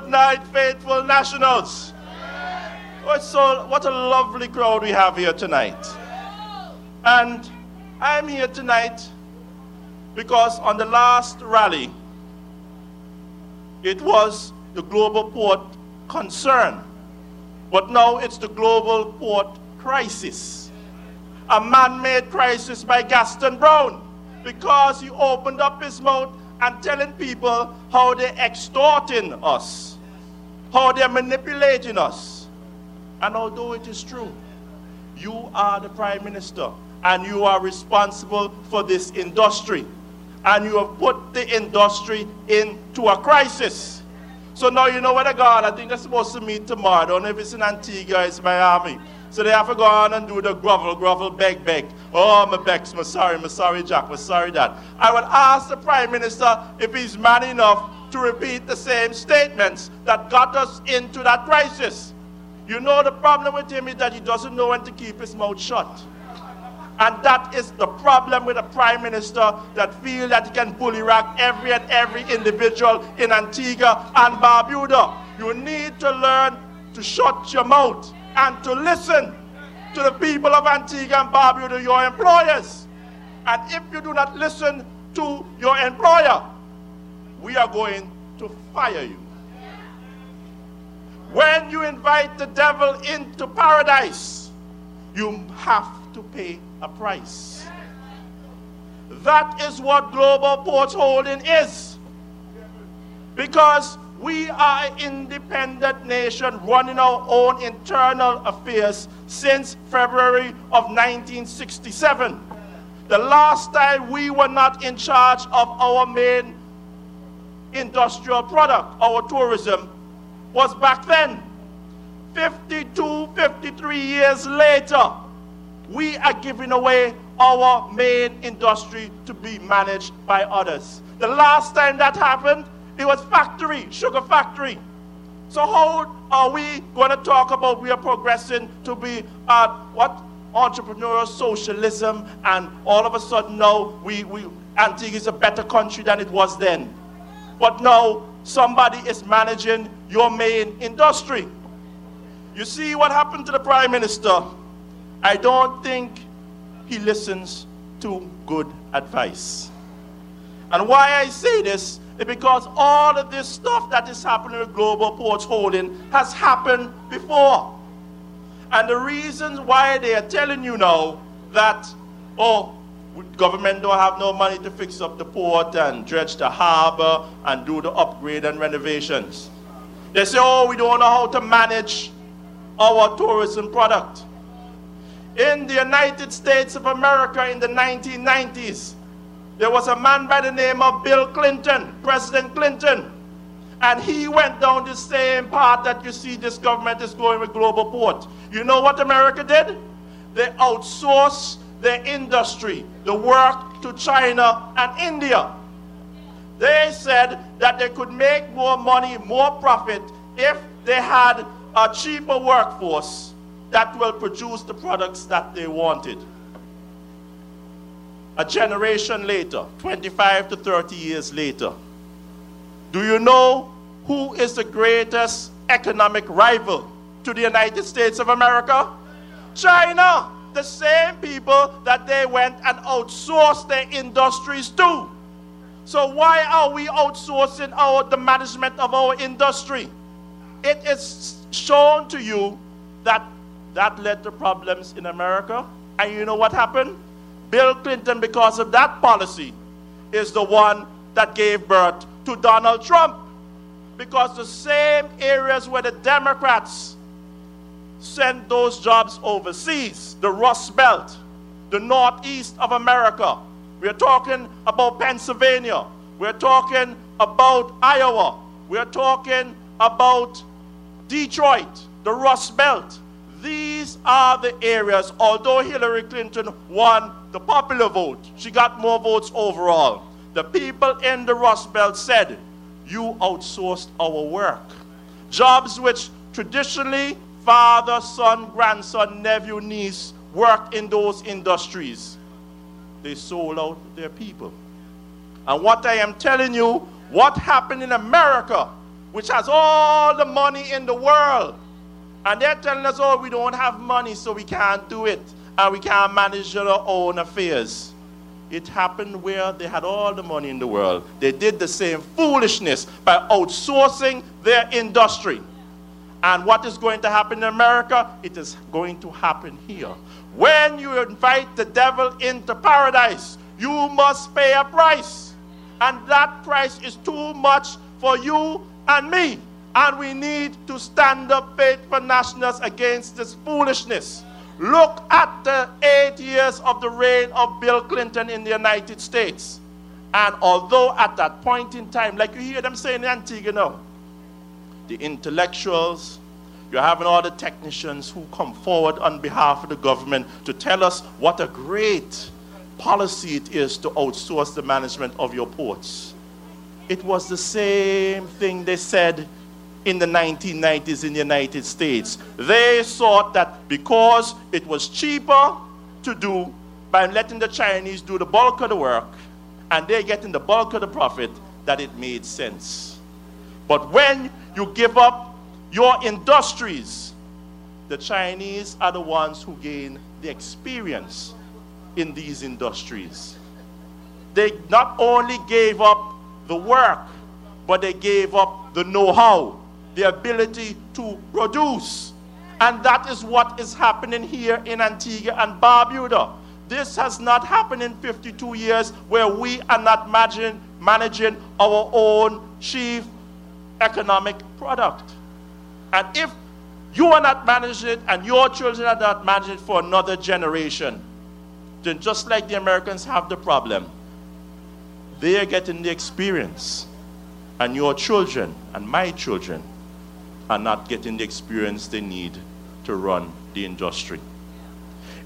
Good night, faithful nationals. Oh, so, what a lovely crowd we have here tonight. And I'm here tonight because on the last rally, it was the global port concern. But now it's the global port crisis. A man made crisis by Gaston Browne because he opened up his mouth and telling people how they're extorting us, how they're manipulating us. And although it is true, you are the prime minister and you are responsible for this industry. And you have put the industry into a crisis. So now you know where they gone. I think they're supposed to meet tomorrow. I don't know if it's in Antigua, it's Miami. So they have to go on and do the grovel, grovel, beg, beg. Oh, my begs, my sorry, my sorry, Jack, my sorry, Dad. I would ask the Prime Minister if he's man enough to repeat the same statements that got us into that crisis. You know the problem with him is that he doesn't know when to keep his mouth shut. And that is the problem with a prime minister that feel that he can bully rag every and every individual in Antigua and Barbuda. You need to learn to shut your mouth and to listen to the people of Antigua and Barbuda, your employers. And if you do not listen to your employer, we are going to fire you. When you invite the devil into paradise, you have to pay a price. That is what Global Ports Holding is. Because we are an independent nation running our own internal affairs since February of 1967. The last time we were not in charge of our main industrial product, our tourism, was back then. 52, 53 years later, we are giving away our main industry to be managed by others. The last time that happened, it was factory, sugar factory. So how are we going to talk about we are progressing to be uh, what entrepreneurial socialism and all of a sudden now we, we Antigua is a better country than it was then. But now somebody is managing your main industry. You see what happened to the prime minister? I don't think he listens to good advice. And why I say this is because all of this stuff that is happening with Global Ports Holding has happened before. And the reasons why they are telling you now that, oh, government don't have no money to fix up the port and dredge the harbor and do the upgrade and renovations. They say, oh, we don't know how to manage our tourism product in the United States of America in the 1990s. There was a man by the name of Bill Clinton, President Clinton, and he went down the same path that you see this government is going with Global Port. You know what America did? They outsourced their industry, the work to China and India. They said that they could make more money, more profit if they had a cheaper workforce that will produce the products that they wanted. A generation later, 25 to 30 years later, do you know who is the greatest economic rival to the United States of America? China. The same people that they went and outsourced their industries to. So why are we outsourcing our, the management of our industry? It is shown to you that that led to problems in America. And you know what happened? Bill Clinton, because of that policy, is the one that gave birth to Donald Trump. Because the same areas where the Democrats sent those jobs overseas, the Rust Belt, the Northeast of America, we're talking about Pennsylvania, we're talking about Iowa, we're talking about Detroit, the Rust Belt. These are the areas, although Hillary Clinton won the popular vote, she got more votes overall. The people in the Rust Belt said, You outsourced our work. Jobs which traditionally father, son, grandson, nephew, niece worked in those industries. They sold out their people. And what I am telling you, what happened in America which has all the money in the world. And they're telling us, oh, we don't have money, so we can't do it. And we can't manage our own affairs. It happened where they had all the money in the world. They did the same foolishness by outsourcing their industry. And what is going to happen in America? It is going to happen here. When you invite the devil into paradise, you must pay a price. And that price is too much for you and me. And we need to stand up, faithful nationals, against this foolishness. Look at the eight years of the reign of Bill Clinton in the United States. And although at that point in time, like you hear them saying in Antigua now, the intellectuals, you're having all the technicians who come forward on behalf of the government to tell us what a great policy it is to outsource the management of your ports. It was the same thing they said in the 1990s in the United States. They thought that because it was cheaper to do by letting the Chinese do the bulk of the work and they're getting the bulk of the profit, that it made sense. But when you give up your industries, the Chinese are the ones who gain the experience in these industries. They not only gave up the work, but they gave up the know how, the ability to produce. And that is what is happening here in Antigua and Barbuda. This has not happened in 52 years where we are not managing, managing our own chief economic product. And if you are not managing it and your children are not managing it for another generation, then just like the Americans have the problem, they are getting the experience. And your children and my children are not getting the experience they need to run the industry.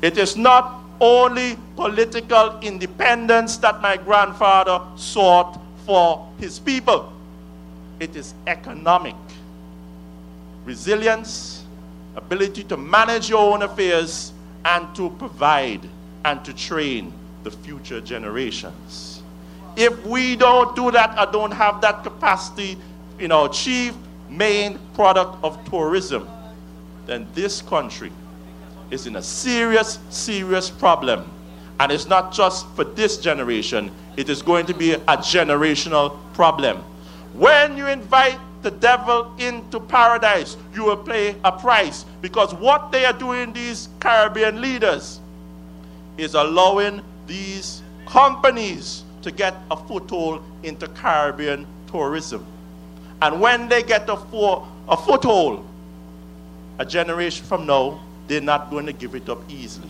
It is not only political independence that my grandfather sought for his people, it is economic resilience, ability to manage your own affairs, and to provide and to train the future generations. If we don't do that or don't have that capacity in our chief main product of tourism, then this country is in a serious, serious problem. And it's not just for this generation, it is going to be a generational problem. When you invite the devil into paradise, you will pay a price. Because what they are doing, these Caribbean leaders, is allowing these companies to get a foothold into Caribbean tourism. And when they get a, for, a foothold, a generation from now, they're not going to give it up easily.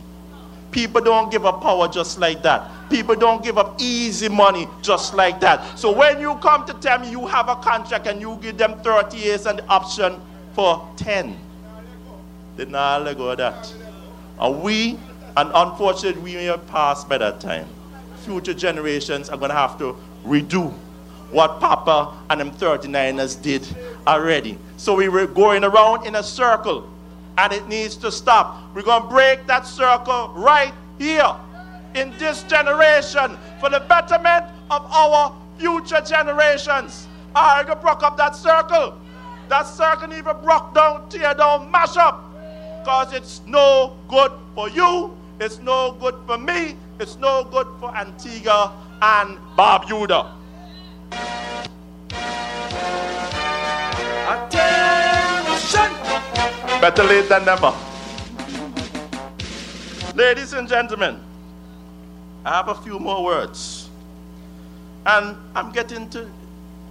People don't give up power just like that. People don't give up easy money just like that. So when you come to tell me you have a contract and you give them 30 years and the option for 10, they not let go of that. And we, and unfortunately, we may have passed by that time. Future generations are going to have to redo what Papa and them 39ers did already. So we were going around in a circle and it needs to stop. We're going to break that circle right here in this generation for the betterment of our future generations. I break up that circle. That circle even broke down, tear down, mash up. Because it's no good for you, it's no good for me, it's no good for Antigua and Barbuda. Better late than never. Ladies and gentlemen, I have a few more words. And I'm getting to,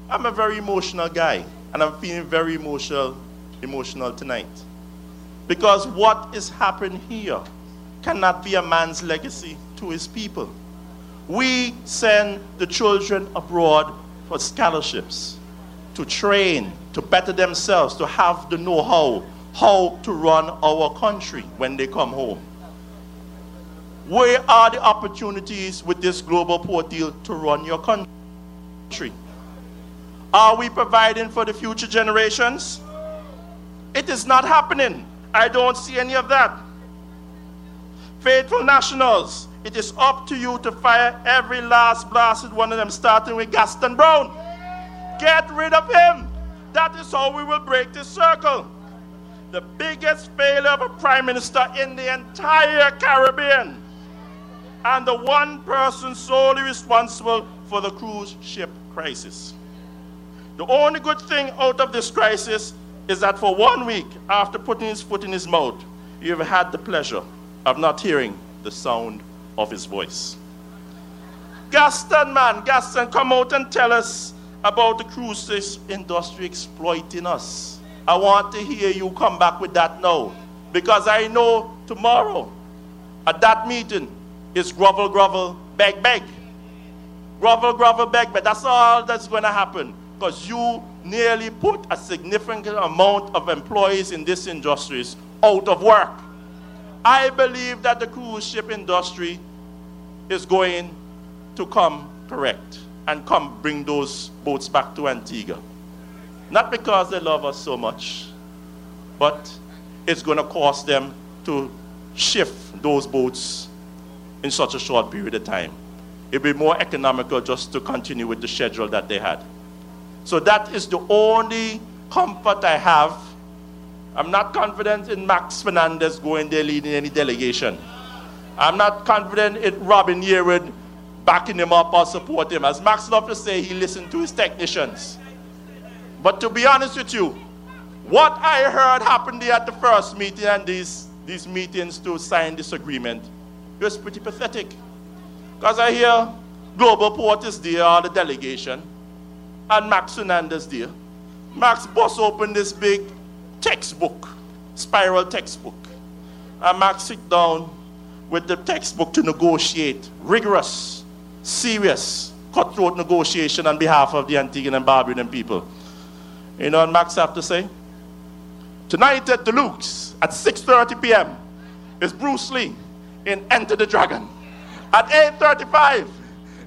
I'm a very emotional guy. And I'm feeling very emotional, emotional tonight. Because what is happening here cannot be a man's legacy to his people. We send the children abroad for scholarships, to train, to better themselves, to have the know how, how to run our country when they come home. Where are the opportunities with this global port deal to run your country? Are we providing for the future generations? It is not happening. I don't see any of that. Faithful nationals, it is up to you to fire every last blasted one of them, starting with Gaston Browne. Get rid of him. that is how we will break this circle. The biggest failure of a prime minister in the entire Caribbean. And the one person solely responsible for the cruise ship crisis. The only good thing out of this crisis is that for one week after putting his foot in his mouth, you have had the pleasure of not hearing the sound of his voice. Gaston, man, Gaston, come out and tell us about the cruise industry exploiting us. I want to hear you come back with that now. Because I know tomorrow at that meeting is grovel, grovel, beg, beg. Grovel, grovel, beg, beg. That's all that's going to happen. Because you nearly put a significant amount of employees in this industry out of work. I believe that the cruise ship industry is going to come correct and come bring those boats back to Antigua. Not because they love us so much, but it's going to cost them to shift those boats in such a short period of time. It'd be more economical just to continue with the schedule that they had. So that is the only comfort I have. I'm not confident in Max Fernandez going there leading any delegation. I'm not confident in Robin Yearwood backing him up or supporting him. As Max loved to say, he listened to his technicians. But to be honest with you, what I heard happened there at the first meeting and these, these meetings to sign this agreement it was pretty pathetic. Because I hear Global Port is there, or the delegation, and Max Fernandez there. Max bust open this big textbook, spiral textbook. And Max sit down with the textbook to negotiate rigorous serious cutthroat negotiation on behalf of the Antiguan and Barbudan people. You know what Max have to say? Tonight at Deluxe at 6.30 p.m. is Bruce Lee in Enter the Dragon. At 8.35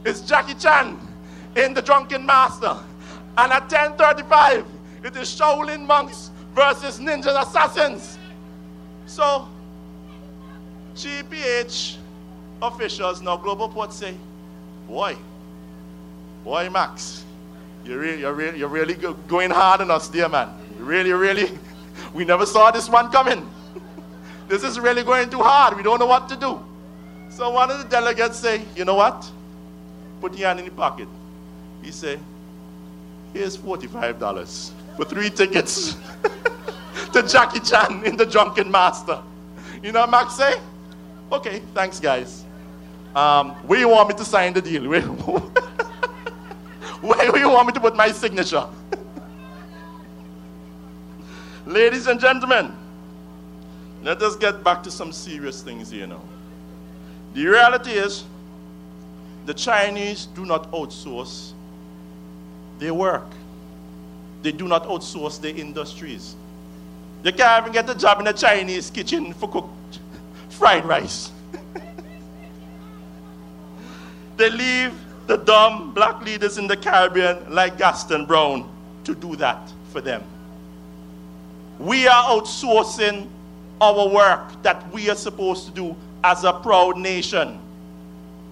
is Jackie Chan in The Drunken Master. And at 10.35 it is Shaolin monks versus ninja assassins. So, GPH officials, now Global Port say, Boy, boy, Max, you're really, you're really, you're really going hard on us, dear man. Really, really, we never saw this one coming. this is really going too hard. We don't know what to do. So one of the delegates say, you know what? Put your hand in your pocket. He say, here's $45 for three tickets to Jackie Chan in The Drunken Master. You know what Max say? Okay, thanks guys. Um, where you want me to sign the deal? Where, do you want me to put my signature? Ladies and gentlemen, let us get back to some serious things here now. The reality is, the Chinese do not outsource their work. They do not outsource their industries. They can't even get a job in a Chinese kitchen for cooked fried rice. They leave the dumb black leaders in the Caribbean like Gaston Browne to do that for them. We are outsourcing our work that we are supposed to do as a proud nation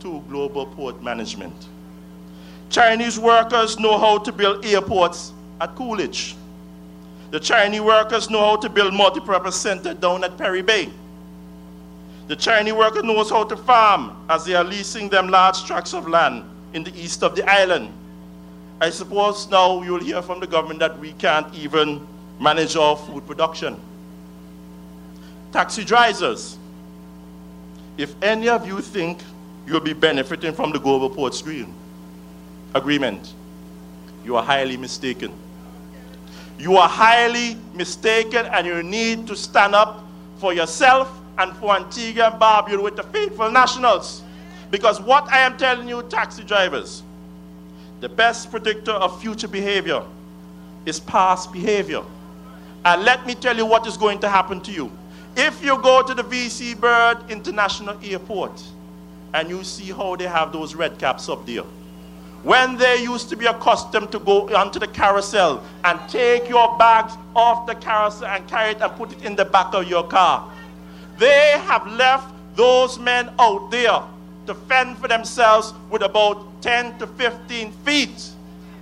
to global port management. Chinese workers know how to build airports at Coolidge. The Chinese workers know how to build multi-purpose center down at Perry Bay. The Chinese worker knows how to farm as they are leasing them large tracts of land in the east of the island. I suppose now you'll hear from the government that we can't even manage our food production. Taxi drivers, if any of you think you'll be benefiting from the global port agreement, you are highly mistaken. You are highly mistaken and you need to stand up for yourself and for Antigua and Barbuda with the faithful nationals. Because what I am telling you, taxi drivers, the best predictor of future behavior is past behavior. And let me tell you what is going to happen to you. If you go to the VC Bird International Airport and you see how they have those red caps up there, when they used to be accustomed to go onto the carousel and take your bags off the carousel and carry it and put it in the back of your car, they have left those men out there to fend for themselves with about 10 to 15 feet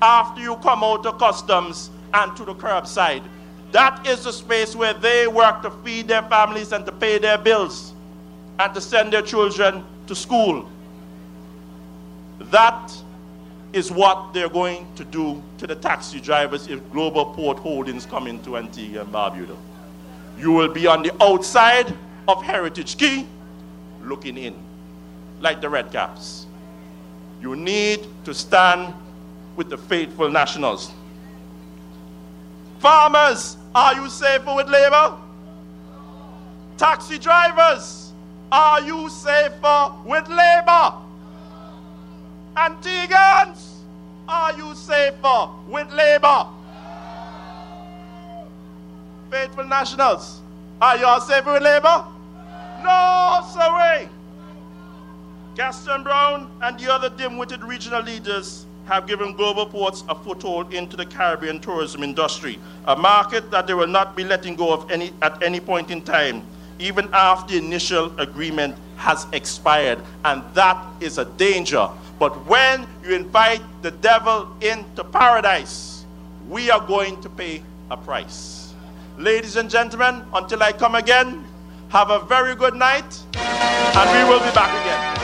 after you come out of customs and to the curbside. That is the space where they work to feed their families and to pay their bills and to send their children to school. That is what they're going to do to the taxi drivers if Global Port Holdings come into Antigua and Barbuda. You will be on the outside of Heritage Quay looking in, like the red caps. You need to stand with the faithful nationals. Farmers, are you safer with labor? Taxi drivers, are you safer with labor? Antiguans, are you safer with labor? Faithful nationals, are you all safer with labor? No, sorry. Gaston Browne and the other dim-witted regional leaders have given global ports a foothold into the Caribbean tourism industry, a market that they will not be letting go of any, at any point in time, even after the initial agreement has expired. And that is a danger. But when you invite the devil into paradise, we are going to pay a price. Ladies and gentlemen, until I come again, have a very good night, and we will be back again.